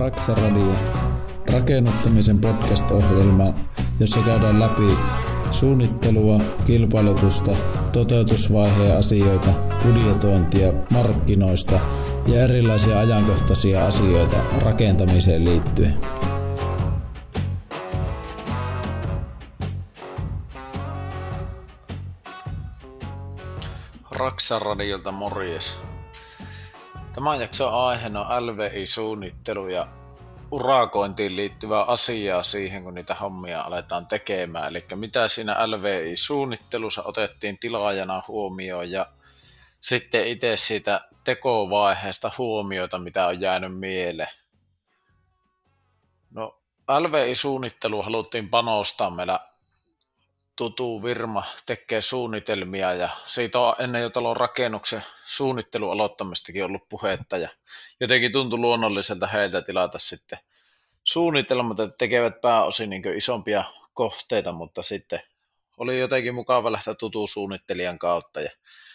Raksa Radio, rakennuttamisen podcast-ohjelma, jossa käydään läpi suunnittelua, kilpailutusta, toteutusvaiheen asioita, budjetointia, markkinoista ja erilaisia ajankohtaisia asioita rakentamiseen liittyen. Raksan radiolta morjes. Tämän jakson aiheena on LVI-suunnittelu ja urakointiin liittyvää asiaa siihen, kun niitä hommia aletaan tekemään. Eli mitä siinä LVI-suunnittelussa otettiin tilaajana huomioon ja sitten itse siitä tekovaiheesta huomioita, mitä on jäänyt mieleen. No, LVI-suunnittelu haluttiin panostaa meillä tutu Virma tekee suunnitelmia ja siitä on ennen jo talon rakennuksen suunnittelu aloittamistakin ollut puhetta ja jotenkin tuntui luonnolliselta heiltä tilata sitten suunnitelmat, että tekevät pääosin niin isompia kohteita, mutta sitten oli jotenkin mukava lähteä tutu suunnittelijan kautta ja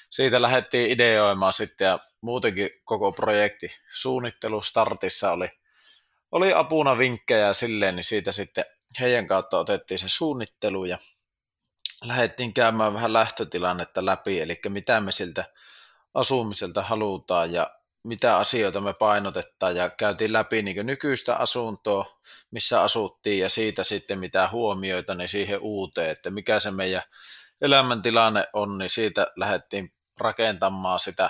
siitä lähdettiin ideoimaan sitten ja muutenkin koko projekti suunnittelu startissa oli, oli apuna vinkkejä silleen, niin siitä sitten heidän kautta otettiin se suunnittelu ja lähdettiin käymään vähän lähtötilannetta läpi, eli mitä me siltä asumiselta halutaan ja mitä asioita me painotetaan ja käytiin läpi niin nykyistä asuntoa, missä asuttiin ja siitä sitten mitä huomioita niin siihen uuteen, että mikä se meidän elämäntilanne on, niin siitä lähdettiin rakentamaan sitä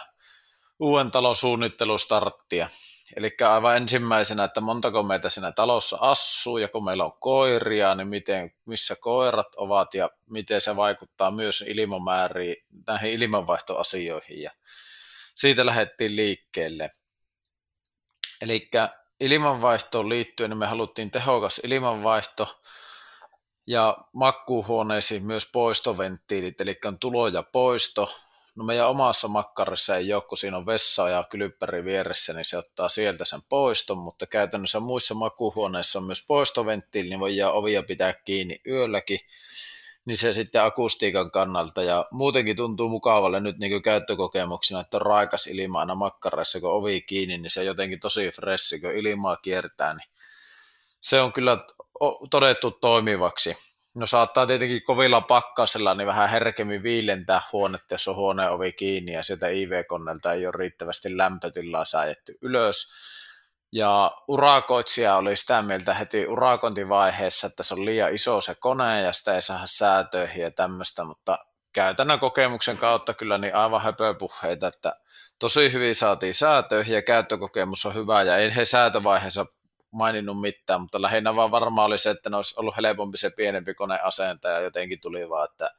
uuden talon suunnittelustarttia. Eli aivan ensimmäisenä, että montako meitä siinä talossa asuu ja kun meillä on koiria, niin miten, missä koirat ovat ja miten se vaikuttaa myös ilmamääriin, näihin ilmanvaihtoasioihin. Ja siitä lähdettiin liikkeelle. Eli ilmanvaihtoon liittyen niin me haluttiin tehokas ilmanvaihto ja makkuuhuoneisiin myös poistoventtiilit, eli on tulo ja poisto, No meidän omassa makkarissa ei ole, kun siinä on vessa ja kylppäri vieressä, niin se ottaa sieltä sen poiston, mutta käytännössä muissa makuuhuoneissa on myös poistoventtiili, niin voidaan ovia pitää kiinni yölläkin, niin se sitten akustiikan kannalta ja muutenkin tuntuu mukavalle nyt niin käyttökokemuksena, että on raikas ilma aina makkarissa, kun ovi kiinni, niin se on jotenkin tosi fressi, kun ilmaa kiertää, niin se on kyllä todettu toimivaksi. No saattaa tietenkin kovilla pakkasella niin vähän herkemmin viilentää huonetta, jos on huoneen ovi kiinni ja sieltä IV-koneelta ei ole riittävästi lämpötilaa sääjetty ylös. Ja urakoitsija oli sitä mieltä heti urakointivaiheessa, että se on liian iso se kone ja sitä ei saada säätöihin ja tämmöistä, mutta käytännön kokemuksen kautta kyllä niin aivan höpöpuheita, että tosi hyvin saatiin säätöihin ja käyttökokemus on hyvä ja ei he säätövaiheessa maininnut mitään, mutta lähinnä vaan varmaan oli se, että ne olisi ollut helpompi se pienempi kone asenta ja jotenkin tuli vaan, että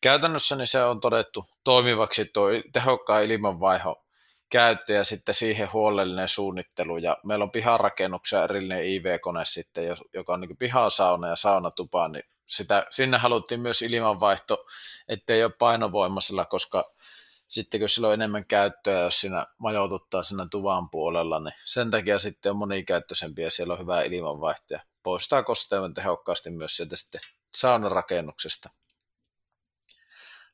käytännössä niin se on todettu toimivaksi tuo tehokkaan ilmanvaiho käyttö ja sitten siihen huolellinen suunnittelu. Ja meillä on piharakennuksia erillinen IV-kone sitten, joka on niin pihasauna ja saunatupa, niin sitä, sinne haluttiin myös ilmanvaihto, ettei ole painovoimaisella, koska sitten kun sillä on enemmän käyttöä, jos siinä majoituttaa siinä tuvan puolella, niin sen takia sitten on monikäyttöisempi ja siellä on hyvä ilmanvaihto ja poistaa kosteuden tehokkaasti myös sieltä sitten saunarakennuksesta.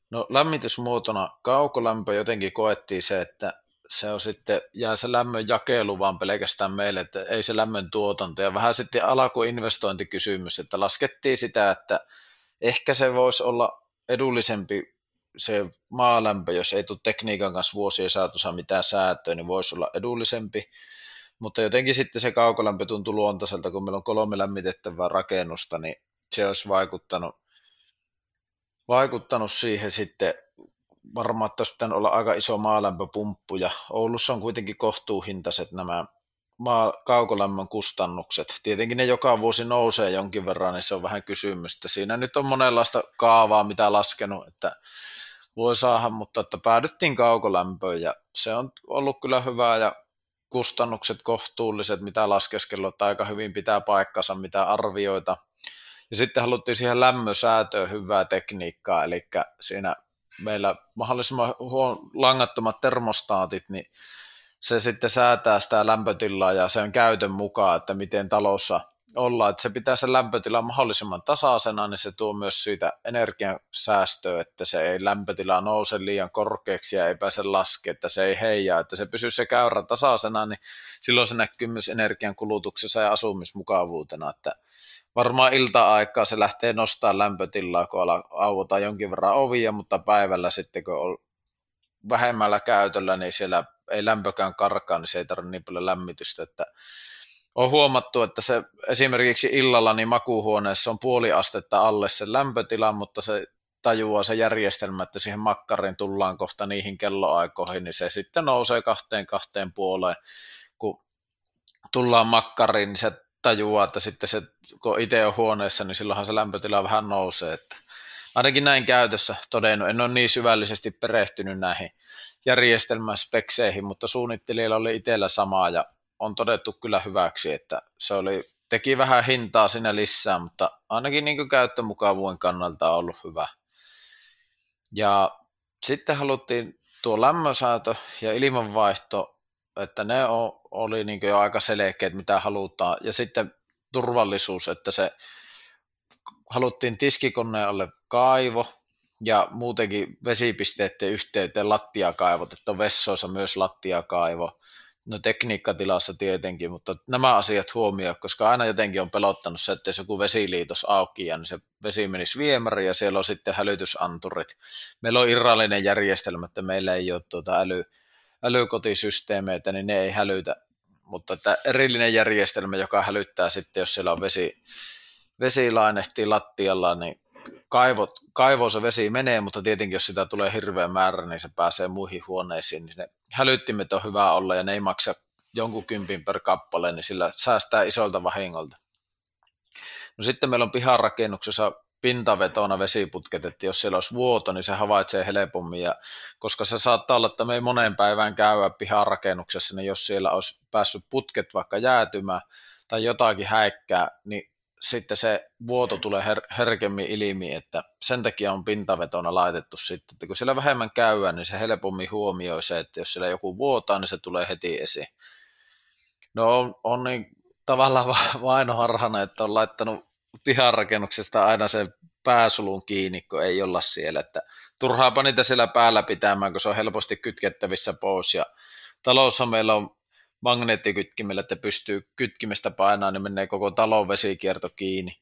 No lämmitysmuotona kaukolämpö jotenkin koettiin se, että se on sitten, jää se lämmön jakelu vaan pelkästään meille, että ei se lämmön tuotanto. Ja vähän sitten alkuinvestointikysymys, että laskettiin sitä, että ehkä se voisi olla edullisempi se maalämpö, jos ei tule tekniikan kanssa vuosien saatossa mitään säätöä, niin voisi olla edullisempi. Mutta jotenkin sitten se kaukolämpö tuntui luontaiselta, kun meillä on kolme lämmitettävää rakennusta, niin se olisi vaikuttanut, vaikuttanut siihen sitten varmaan, että olisi pitänyt olla aika iso maalämpöpumppu, ja Oulussa on kuitenkin kohtuuhintaiset nämä maa, kaukolämmön kustannukset. Tietenkin ne joka vuosi nousee jonkin verran, niin se on vähän kysymystä. Siinä nyt on monenlaista kaavaa, mitä laskenut, että voi saada, mutta että päädyttiin kaukolämpöön ja se on ollut kyllä hyvää ja kustannukset kohtuulliset, mitä laskeskelua, että aika hyvin pitää paikkansa, mitä arvioita. Ja sitten haluttiin siihen lämmösäätöön hyvää tekniikkaa, eli siinä meillä mahdollisimman huon, langattomat termostaatit, niin se sitten säätää sitä lämpötilaa ja sen käytön mukaan, että miten talossa olla, että se pitää sen lämpötila mahdollisimman tasaisena, niin se tuo myös siitä energian säästöä, että se ei lämpötila nouse liian korkeaksi ja ei pääse laske, että se ei heijaa, että se pysyy se käyrä tasaisena, niin silloin se näkyy myös energian kulutuksessa ja asumismukavuutena, että varmaan ilta-aikaa se lähtee nostaa lämpötilaa, kun auotaan jonkin verran ovia, mutta päivällä sitten kun on vähemmällä käytöllä, niin siellä ei lämpökään karkaa, niin se ei tarvitse niin paljon lämmitystä, että on huomattu, että se esimerkiksi illalla niin makuuhuoneessa on puoli astetta alle se lämpötila, mutta se tajuaa se järjestelmä, että siihen makkariin tullaan kohta niihin kelloaikoihin, niin se sitten nousee kahteen kahteen puoleen. Kun tullaan makkariin, niin se tajuaa, että sitten se, kun itse on huoneessa, niin silloinhan se lämpötila vähän nousee. Että ainakin näin käytössä todennut. En ole niin syvällisesti perehtynyt näihin järjestelmän spekseihin, mutta suunnittelijalla oli itsellä samaa ja on todettu kyllä hyväksi, että se oli, teki vähän hintaa sinne lisää, mutta ainakin niin käyttömukavuuden kannalta on ollut hyvä. Ja sitten haluttiin tuo lämmösäätö ja ilmanvaihto, että ne oli niin jo aika selkeät, mitä halutaan. Ja sitten turvallisuus, että se haluttiin tiskikoneen alle kaivo ja muutenkin vesipisteiden yhteyteen lattiakaivot, että on vessoissa myös lattiakaivo No tekniikkatilassa tietenkin, mutta nämä asiat huomioon, koska aina jotenkin on pelottanut se, että jos joku vesiliitos auki, niin se vesi menisi viemäri ja siellä on sitten hälytysanturit. Meillä on irrallinen järjestelmä, että meillä ei ole tuota äly, älykotisysteemeitä, niin ne ei hälytä, mutta että erillinen järjestelmä, joka hälyttää sitten, jos siellä on vesi, vesi lainehtii lattialla, niin kaivot, kaivoon se vesi menee, mutta tietenkin jos sitä tulee hirveän määrä, niin se pääsee muihin huoneisiin, niin ne hälyttimet on hyvä olla ja ne ei maksa jonkun kympin per kappale, niin sillä säästää isolta vahingolta. No sitten meillä on piharakennuksessa pintavetona vesiputket, että jos siellä olisi vuoto, niin se havaitsee helpommin, ja koska se saattaa olla, että me ei moneen päivään käydä piharakennuksessa, niin jos siellä olisi päässyt putket vaikka jäätymään tai jotakin häikkää, niin sitten se vuoto tulee her- herkemmin ilmi, että sen takia on pintavetona laitettu sitten, että kun siellä vähemmän käydään, niin se helpommin huomioi se, että jos siellä joku vuotaa, niin se tulee heti esiin. No on, on niin tavallaan vainoharhana, että on laittanut piharakennuksesta aina sen pääsulun kiinni, kun ei olla siellä, että turhaapa niitä siellä päällä pitämään, kun se on helposti kytkettävissä pois ja talossa meillä on magneettikytkimellä, että pystyy kytkimestä painaa, niin menee koko talon vesikierto kiinni.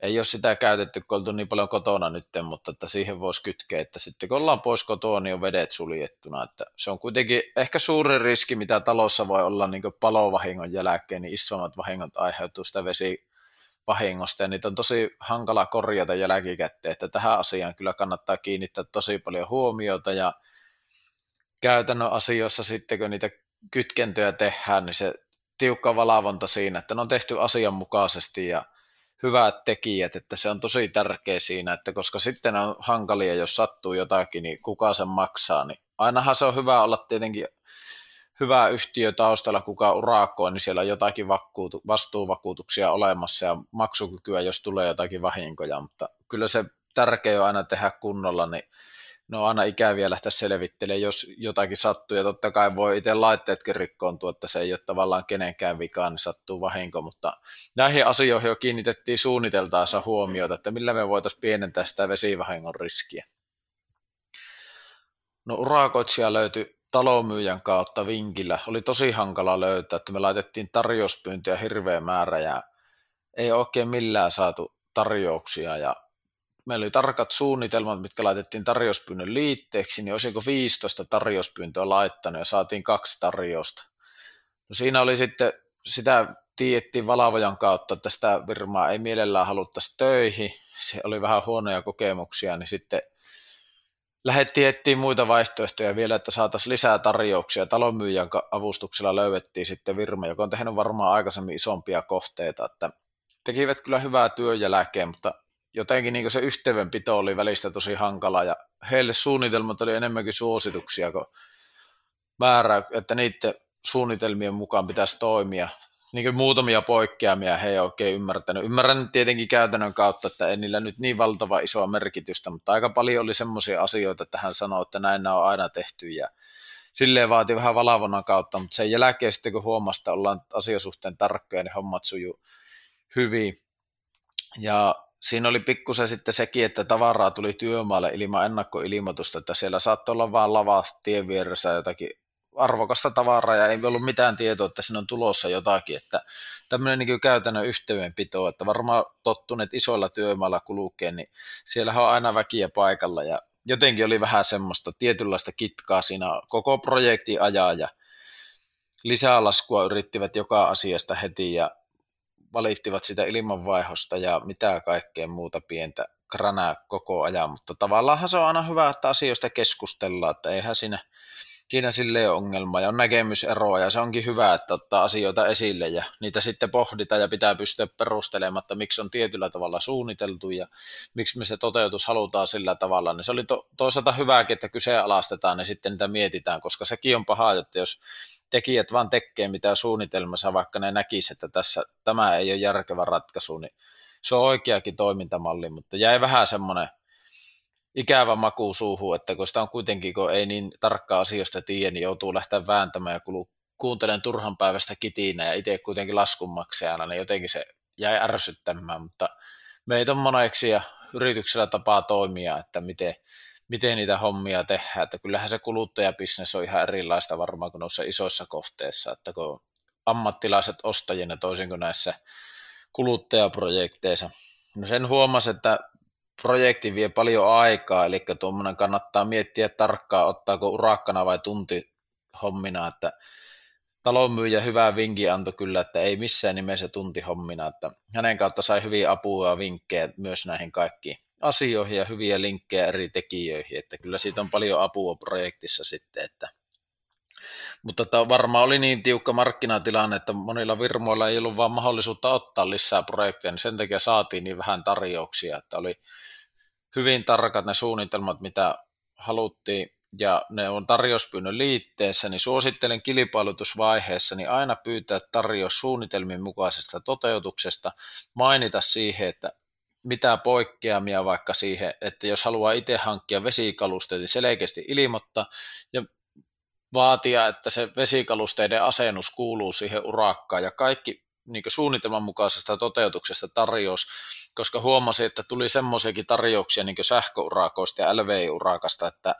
Ei ole sitä käytetty, kun oltu niin paljon kotona nyt, mutta että siihen voisi kytkeä, että sitten kun ollaan pois kotoa, niin on vedet suljettuna. Että se on kuitenkin ehkä suurin riski, mitä talossa voi olla niin palovahingon jälkeen, niin isommat vahingot aiheutuu sitä vesivahingosta, ja niitä on tosi hankala korjata jälkikäteen, että tähän asiaan kyllä kannattaa kiinnittää tosi paljon huomiota, ja käytännön asioissa sitten, kun niitä kytkentöjä tehdään, niin se tiukka valvonta siinä, että ne on tehty asianmukaisesti ja hyvät tekijät, että se on tosi tärkeä siinä, että koska sitten on hankalia, jos sattuu jotakin, niin kuka sen maksaa, niin ainahan se on hyvä olla tietenkin hyvä yhtiö taustalla, kuka urakoi, niin siellä on jotakin vakuutu, vastuuvakuutuksia olemassa ja maksukykyä, jos tulee jotakin vahinkoja, mutta kyllä se tärkeä on aina tehdä kunnolla, niin ne on aina ikäviä lähteä selvittelemään, jos jotakin sattuu, ja totta kai voi itse laitteetkin rikkoontua, että se ei ole tavallaan kenenkään vikaan, niin sattuu vahinko, mutta näihin asioihin jo kiinnitettiin suunniteltaessa huomiota, että millä me voitaisiin pienentää sitä vesivahingon riskiä. No urakoitsija löytyi talomyyjän kautta vinkillä. Oli tosi hankala löytää, että me laitettiin tarjouspyyntöjä hirveä määrä ja ei oikein millään saatu tarjouksia ja meillä oli tarkat suunnitelmat, mitkä laitettiin tarjouspyynnön liitteeksi, niin olisiko 15 tarjouspyyntöä laittanut ja saatiin kaksi tarjousta. No siinä oli sitten, sitä tiedettiin valavojan kautta, että sitä firmaa ei mielellään haluttaisi töihin, se oli vähän huonoja kokemuksia, niin sitten lähdettiin etsiä muita vaihtoehtoja vielä, että saataisiin lisää tarjouksia. Talonmyyjän avustuksella löydettiin sitten firma, joka on tehnyt varmaan aikaisemmin isompia kohteita, että tekivät kyllä hyvää työn jälkeen, mutta jotenkin niin se yhteydenpito oli välistä tosi hankala ja heille suunnitelmat oli enemmänkin suosituksia kuin määrä, että niiden suunnitelmien mukaan pitäisi toimia. Niin kuin muutamia poikkeamia he ei oikein ymmärtänyt. Ymmärrän tietenkin käytännön kautta, että ei niillä nyt niin valtava isoa merkitystä, mutta aika paljon oli semmoisia asioita, että hän sanoi, että näin nämä on aina tehty ja silleen vaati vähän valvonnan kautta, mutta sen jälkeen sitten kun huomasi, että ollaan asiasuhteen tarkkoja, niin hommat sujuu hyvin. Ja siinä oli pikkusen sitten sekin, että tavaraa tuli työmaalle ilman ennakkoilmoitusta, että siellä saattoi olla vain lava tien vieressä jotakin arvokasta tavaraa ja ei ollut mitään tietoa, että siinä on tulossa jotakin, että tämmöinen niin käytännön yhteydenpito, että varmaan tottuneet isoilla työmailla kulkee, niin siellä on aina väkiä paikalla ja jotenkin oli vähän semmoista tietynlaista kitkaa siinä koko projekti ajaa ja lisälaskua yrittivät joka asiasta heti ja valittivat sitä ilmanvaihosta ja mitä kaikkea muuta pientä kranää koko ajan, mutta tavallaan se on aina hyvä, että asioista keskustellaan, että eihän siinä – siinä sille ole ongelma ja on näkemyseroa ja se onkin hyvä, että ottaa asioita esille ja niitä sitten pohditaan ja pitää pystyä perustelemaan, että miksi on tietyllä tavalla suunniteltu ja miksi me se toteutus halutaan sillä tavalla. Niin se oli to, toisaalta hyvääkin, että kyseenalaistetaan ja sitten niitä mietitään, koska sekin on paha, että jos tekijät vaan tekee mitä suunnitelmassa, vaikka ne näkisivät, että tässä tämä ei ole järkevä ratkaisu, niin se on oikeakin toimintamalli, mutta jäi vähän semmoinen ikävä maku suuhun, että kun sitä on kuitenkin, kun ei niin tarkkaa asioista tiedä, niin joutuu lähteä vääntämään ja kuuntelen turhan päivästä kitinä ja itse kuitenkin laskunmaksajana, niin jotenkin se jäi ärsyttämään, mutta meitä on moneksi ja yrityksellä tapaa toimia, että miten, miten niitä hommia tehdään, että kyllähän se kuluttajabisnes on ihan erilaista varmaan kuin noissa isoissa kohteissa, että kun ammattilaiset ostajina toisin kuin näissä kuluttajaprojekteissa. No sen huomasi, että projekti vie paljon aikaa, eli tuommoinen kannattaa miettiä tarkkaan, ottaako urakkana vai tunti hommina, että talonmyyjä hyvää vinkin antoi kyllä, että ei missään nimessä tunti hommina, että hänen kautta sai hyviä apua ja vinkkejä myös näihin kaikkiin asioihin ja hyviä linkkejä eri tekijöihin, että kyllä siitä on paljon apua projektissa sitten, että. Mutta että varmaan oli niin tiukka markkinatilanne, että monilla virmoilla ei ollut vaan mahdollisuutta ottaa lisää projekteja, niin sen takia saatiin niin vähän tarjouksia, että oli hyvin tarkat ne suunnitelmat, mitä haluttiin, ja ne on tarjouspyynnön liitteessä, niin suosittelen kilpailutusvaiheessa niin aina pyytää tarjous suunnitelmien mukaisesta toteutuksesta, mainita siihen, että mitä poikkeamia vaikka siihen, että jos haluaa itse hankkia vesikalusteita, niin selkeästi ilmoittaa, ja vaatia, että se vesikalusteiden asennus kuuluu siihen urakkaan. Ja kaikki niin suunnitelman mukaisesta toteutuksesta tarjous, koska huomasin, että tuli semmoisiakin tarjouksia niin sähköurakoista ja LVI-urakasta, että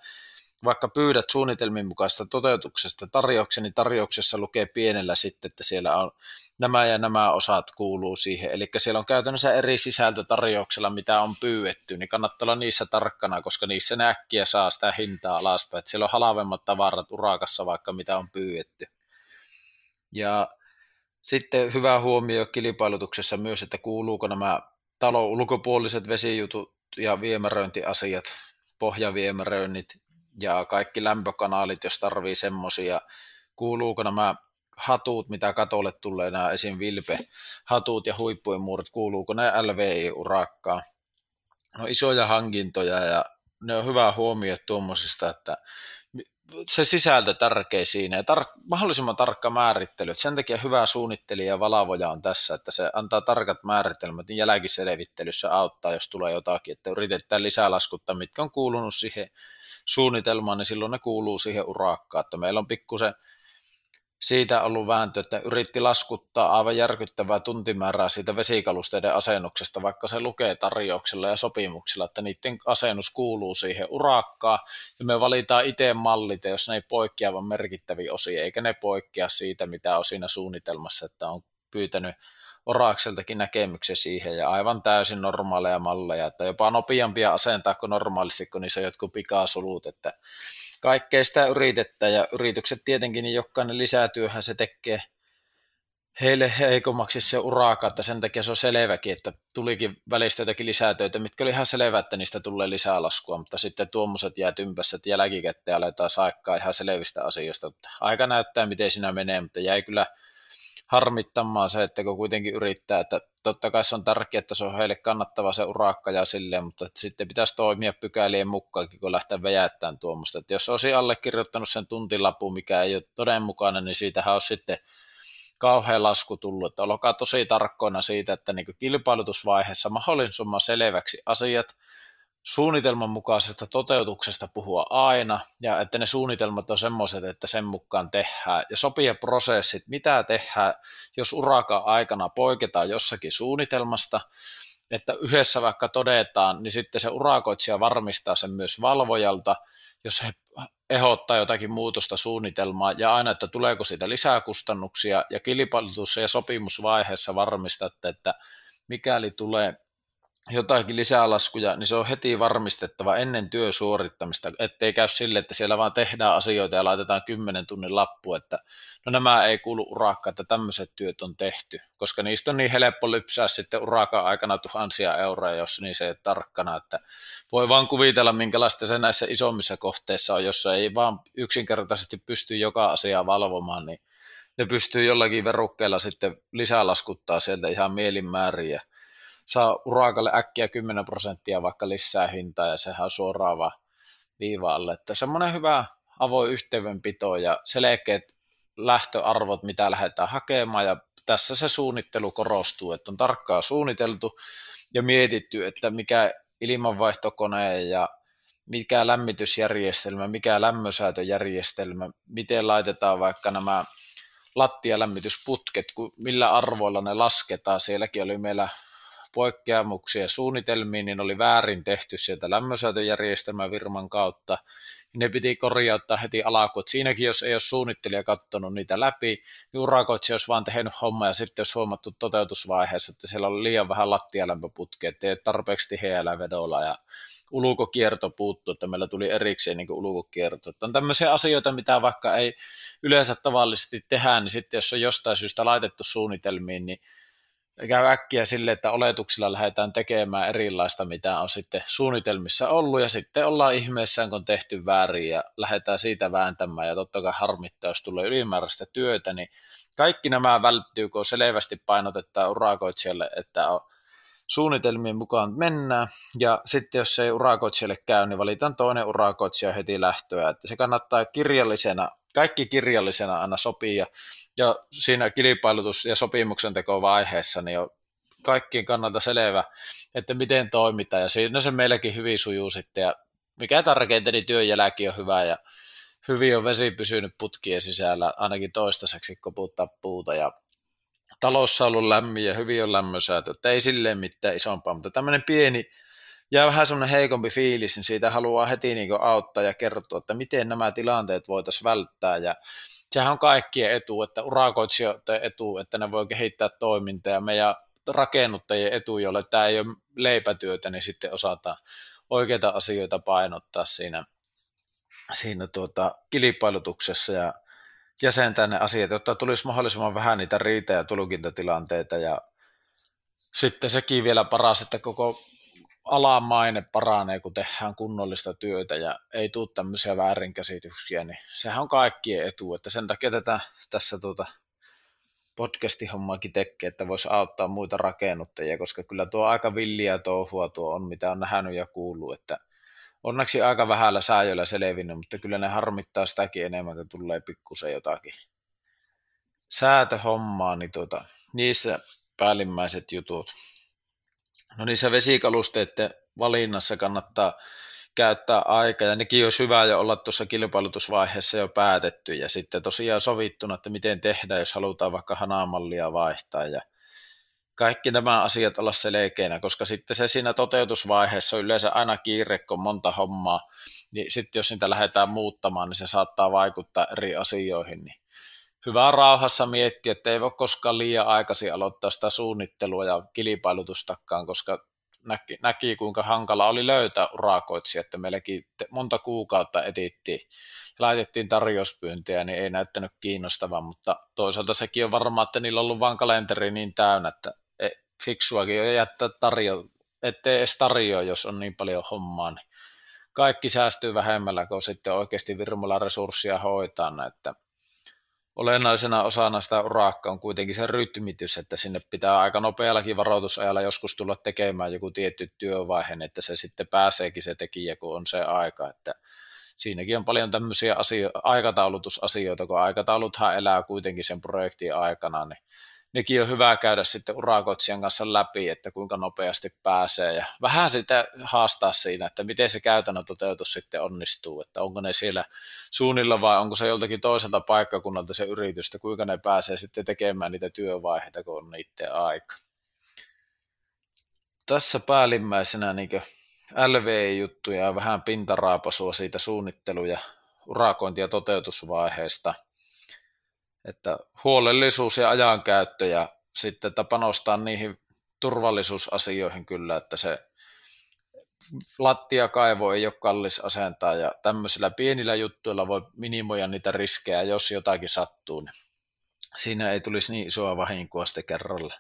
vaikka pyydät suunnitelmin mukaista toteutuksesta tarjouksen, niin tarjouksessa lukee pienellä sitten, että siellä on nämä ja nämä osat kuuluu siihen. Eli siellä on käytännössä eri sisältö tarjouksella, mitä on pyydetty, niin kannattaa olla niissä tarkkana, koska niissä ne äkkiä saa sitä hintaa alaspäin. Että siellä on halavemmat tavarat urakassa vaikka mitä on pyydetty. Ja sitten hyvä huomio kilpailutuksessa myös, että kuuluuko nämä talon ulkopuoliset vesijutut ja viemäröintiasiat, pohjaviemäröinnit ja kaikki lämpökanaalit, jos tarvii semmoisia. Kuuluuko nämä hatut, mitä katolle tulee, nämä esim. Vilpe, hatut ja huippuimuurit, kuuluuko ne LVI-urakkaan? No isoja hankintoja ja ne on hyvä huomio tuommoisista, että se sisältö tärkeä siinä ja tar- mahdollisimman tarkka määrittely. Et sen takia hyvä suunnittelija ja valavoja on tässä, että se antaa tarkat määritelmät, niin jälkiselvittelyssä auttaa, jos tulee jotakin, että yritetään lisää laskuttaa, mitkä on kuulunut siihen suunnitelmaan, niin silloin ne kuuluu siihen urakkaan. Että meillä on pikkusen siitä ollut vääntö, että yritti laskuttaa aivan järkyttävää tuntimäärää siitä vesikalusteiden asennuksesta, vaikka se lukee tarjouksella ja sopimuksella, että niiden asennus kuuluu siihen urakkaan, ja me valitaan itse mallit, jos ne ei poikkeavan merkittäviä osia, eikä ne poikkea siitä, mitä on siinä suunnitelmassa, että on pyytänyt Orakseltakin näkemyksen siihen ja aivan täysin normaaleja malleja, että jopa nopeampia asentaa kuin normaalisti, kun niissä on jotkut pikasulut, että kaikkea sitä yritetään ja yritykset tietenkin, niin jokainen lisätyöhän se tekee heille heikommaksi se uraka, että sen takia se on selväkin, että tulikin välistä jotakin lisätöitä, mitkä oli ihan selvä, että niistä tulee lisää laskua, mutta sitten tuommoiset jää tympässä, että jälkikäteen aletaan saikkaa ihan selvistä asioista. Aika näyttää, miten siinä menee, mutta jäi kyllä harmittamaan se, että kun kuitenkin yrittää, että totta kai se on tärkeää, että se on heille kannattava se urakka ja silleen, mutta sitten pitäisi toimia pykälien mukaan, kun lähtee vejättämään tuommoista. Että jos olisi allekirjoittanut sen tuntilapun, mikä ei ole todenmukainen, niin siitähän on sitten kauhean lasku tullut, että olkaa tosi tarkkoina siitä, että niin kilpailutusvaiheessa mahdollisimman selväksi asiat, suunnitelman mukaisesta toteutuksesta puhua aina, ja että ne suunnitelmat on semmoiset, että sen mukaan tehdään, ja sopia prosessit, mitä tehdään, jos uraka aikana poiketaan jossakin suunnitelmasta, että yhdessä vaikka todetaan, niin sitten se urakoitsija varmistaa sen myös valvojalta, jos he ehdottaa jotakin muutosta suunnitelmaa ja aina, että tuleeko siitä lisää kustannuksia ja kilpailutus- ja sopimusvaiheessa varmistatte, että mikäli tulee jotakin lisälaskuja, niin se on heti varmistettava ennen työn suorittamista, ettei käy sille, että siellä vaan tehdään asioita ja laitetaan 10 tunnin lappu, että no nämä ei kuulu urakkaan, että tämmöiset työt on tehty, koska niistä on niin helppo lypsää sitten urakan aikana tuhansia euroja, jos niin se ei tarkkana, että voi vaan kuvitella, minkälaista se näissä isommissa kohteissa on, jossa ei vaan yksinkertaisesti pysty joka asiaa valvomaan, niin ne pystyy jollakin verukkeella sitten lisälaskuttaa sieltä ihan mielinmääriä saa urakalle äkkiä 10 prosenttia vaikka lisää hintaa ja sehän on suoraan viiva alle. Että semmoinen hyvä avoin yhteydenpito ja selkeät lähtöarvot, mitä lähdetään hakemaan ja tässä se suunnittelu korostuu, että on tarkkaan suunniteltu ja mietitty, että mikä ilmanvaihtokone ja mikä lämmitysjärjestelmä, mikä lämmösäätöjärjestelmä, miten laitetaan vaikka nämä lattialämmitysputket, millä arvoilla ne lasketaan. Sielläkin oli meillä poikkeamuksia suunnitelmiin, niin oli väärin tehty sieltä lämmösäätöjärjestelmän virman kautta. Ne piti korjauttaa heti alkuun. Siinäkin, jos ei ole suunnittelija katsonut niitä läpi, niin urakoitsi olisi vaan tehnyt homma ja sitten olisi huomattu toteutusvaiheessa, että siellä oli liian vähän lattialämpöputkia, ettei tarpeeksi tiheällä vedolla ja ulkokierto puuttuu, että meillä tuli erikseen niin ulkokierto. Että on tämmöisiä asioita, mitä vaikka ei yleensä tavallisesti tehdä, niin sitten jos on jostain syystä laitettu suunnitelmiin, niin käy äkkiä sille, että oletuksilla lähdetään tekemään erilaista, mitä on sitten suunnitelmissa ollut, ja sitten ollaan ihmeessään, kun on tehty väärin, ja lähdetään siitä vääntämään, ja totta kai harmittaa, jos tulee ylimääräistä työtä, niin kaikki nämä välttyy, kun selvästi painotetaan urakoitsijalle, että on suunnitelmien mukaan mennään, ja sitten jos ei urakoitsijalle käy, niin valitaan toinen urakoitsija heti lähtöä, että se kannattaa kirjallisena, kaikki kirjallisena aina sopia, ja siinä kilpailutus- ja sopimuksen vaiheessa niin on kaikkien kannalta selvä, että miten toimitaan, ja siinä se meilläkin hyvin sujuu sitten, ja mikä tärkeintä, niin työn jälki on hyvä, ja hyvin on vesi pysynyt putkien sisällä, ainakin toistaiseksi koputtaa puuta, ja talossa on ollut lämmin ja hyvin on lämmösäätö, ei silleen mitään isompaa, mutta tämmöinen pieni, ja vähän semmoinen heikompi fiilis, niin siitä haluaa heti niin auttaa ja kertoa, että miten nämä tilanteet voitaisiin välttää, ja sehän on kaikkien etu, että urakoitsijoiden etu, että ne voi kehittää toimintaa ja meidän rakennuttajien etu, jolle tämä ei ole leipätyötä, niin sitten osataan oikeita asioita painottaa siinä, siinä tuota, kilpailutuksessa ja jäsentää ne asiat, jotta tulisi mahdollisimman vähän niitä riitä- ja tulkintatilanteita. Ja sitten sekin vielä paras, että koko alan maine paranee, kun tehdään kunnollista työtä ja ei tule tämmöisiä väärinkäsityksiä, niin sehän on kaikkien etu, että sen takia tätä tässä tuota podcasti-hommaakin tekee, että voisi auttaa muita rakennuttajia, koska kyllä tuo aika villiä touhua tuo on, mitä on nähnyt ja kuullut, että onneksi aika vähällä sääjöllä selvinnyt, mutta kyllä ne harmittaa sitäkin enemmän, kun tulee pikkusen jotakin säätöhommaa, niin tuota, niissä päällimmäiset jutut. No niissä vesikalusteiden valinnassa kannattaa käyttää aikaa, ja nekin olisi hyvä jo olla tuossa kilpailutusvaiheessa jo päätetty, ja sitten tosiaan sovittuna, että miten tehdään, jos halutaan vaikka hanamallia vaihtaa, ja kaikki nämä asiat olla selkeänä, koska sitten se siinä toteutusvaiheessa on yleensä aina kiire, kun on monta hommaa, niin sitten jos niitä lähdetään muuttamaan, niin se saattaa vaikuttaa eri asioihin, niin hyvä rauhassa miettiä, että ei voi koskaan liian aikaisin aloittaa sitä suunnittelua ja kilpailutustakaan, koska näki, näki kuinka hankala oli löytää urakoitsi, että meilläkin monta kuukautta etittiin laitettiin tarjouspyyntöjä, niin ei näyttänyt kiinnostavan, mutta toisaalta sekin on varmaan, että niillä on ollut vain kalenteri niin täynnä, että e, fiksuakin on jättää tarjo, ettei edes tarjoa, jos on niin paljon hommaa, niin kaikki säästyy vähemmällä, kun sitten oikeasti virmulla resursseja hoitaa, että olennaisena osana sitä urakkaa on kuitenkin se rytmitys, että sinne pitää aika nopeallakin varoitusajalla joskus tulla tekemään joku tietty työvaihe, että se sitten pääseekin se tekijä, kun on se aika, että siinäkin on paljon tämmöisiä asio- aikataulutusasioita, kun aikatauluthan elää kuitenkin sen projektin aikana, niin nekin on hyvä käydä sitten urakoitsijan kanssa läpi, että kuinka nopeasti pääsee ja vähän sitä haastaa siinä, että miten se käytännön toteutus sitten onnistuu, että onko ne siellä suunnilla vai onko se joltakin toiselta paikkakunnalta se yritystä, kuinka ne pääsee sitten tekemään niitä työvaiheita, kun on niiden aika. Tässä päällimmäisenä niin LV-juttuja ja vähän pintaraapasua siitä suunnittelu- ja urakointi- ja toteutusvaiheesta. Että huolellisuus ja ajankäyttö ja sitten, että panostaa niihin turvallisuusasioihin kyllä, että se lattiakaivo ei ole kallis asentaa ja tämmöisillä pienillä juttuilla voi minimoida niitä riskejä, jos jotakin sattuu, niin siinä ei tulisi niin isoa vahinkoa sitten kerralla.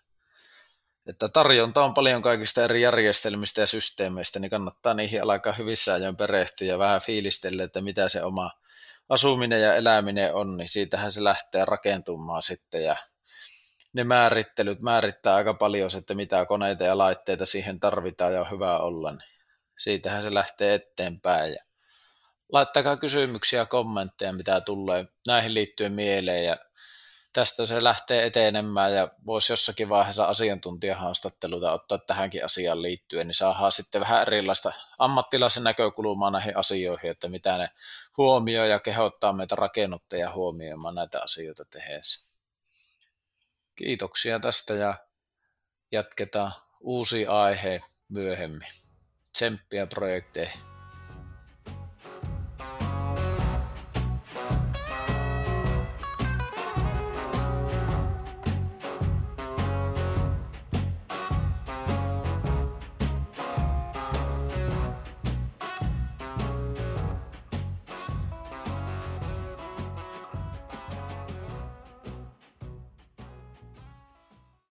Että tarjonta on paljon kaikista eri järjestelmistä ja systeemeistä, niin kannattaa niihin alkaa hyvissä ajoin perehtyä ja vähän fiilistellä, että mitä se oma asuminen ja eläminen on, niin siitähän se lähtee rakentumaan sitten ja ne määrittelyt määrittää aika paljon, että mitä koneita ja laitteita siihen tarvitaan ja on hyvä olla, niin siitähän se lähtee eteenpäin. Ja laittakaa kysymyksiä ja kommentteja, mitä tulee näihin liittyen mieleen ja tästä se lähtee etenemään ja voisi jossakin vaiheessa asiantuntijahaastatteluita ottaa tähänkin asiaan liittyen, niin saadaan sitten vähän erilaista ammattilaisen näkökulmaa näihin asioihin, että mitä ne huomioi ja kehottaa meitä rakennuttajia huomioimaan näitä asioita tehdessä. Kiitoksia tästä ja jatketaan uusi aihe myöhemmin. Tsemppiä projekteihin.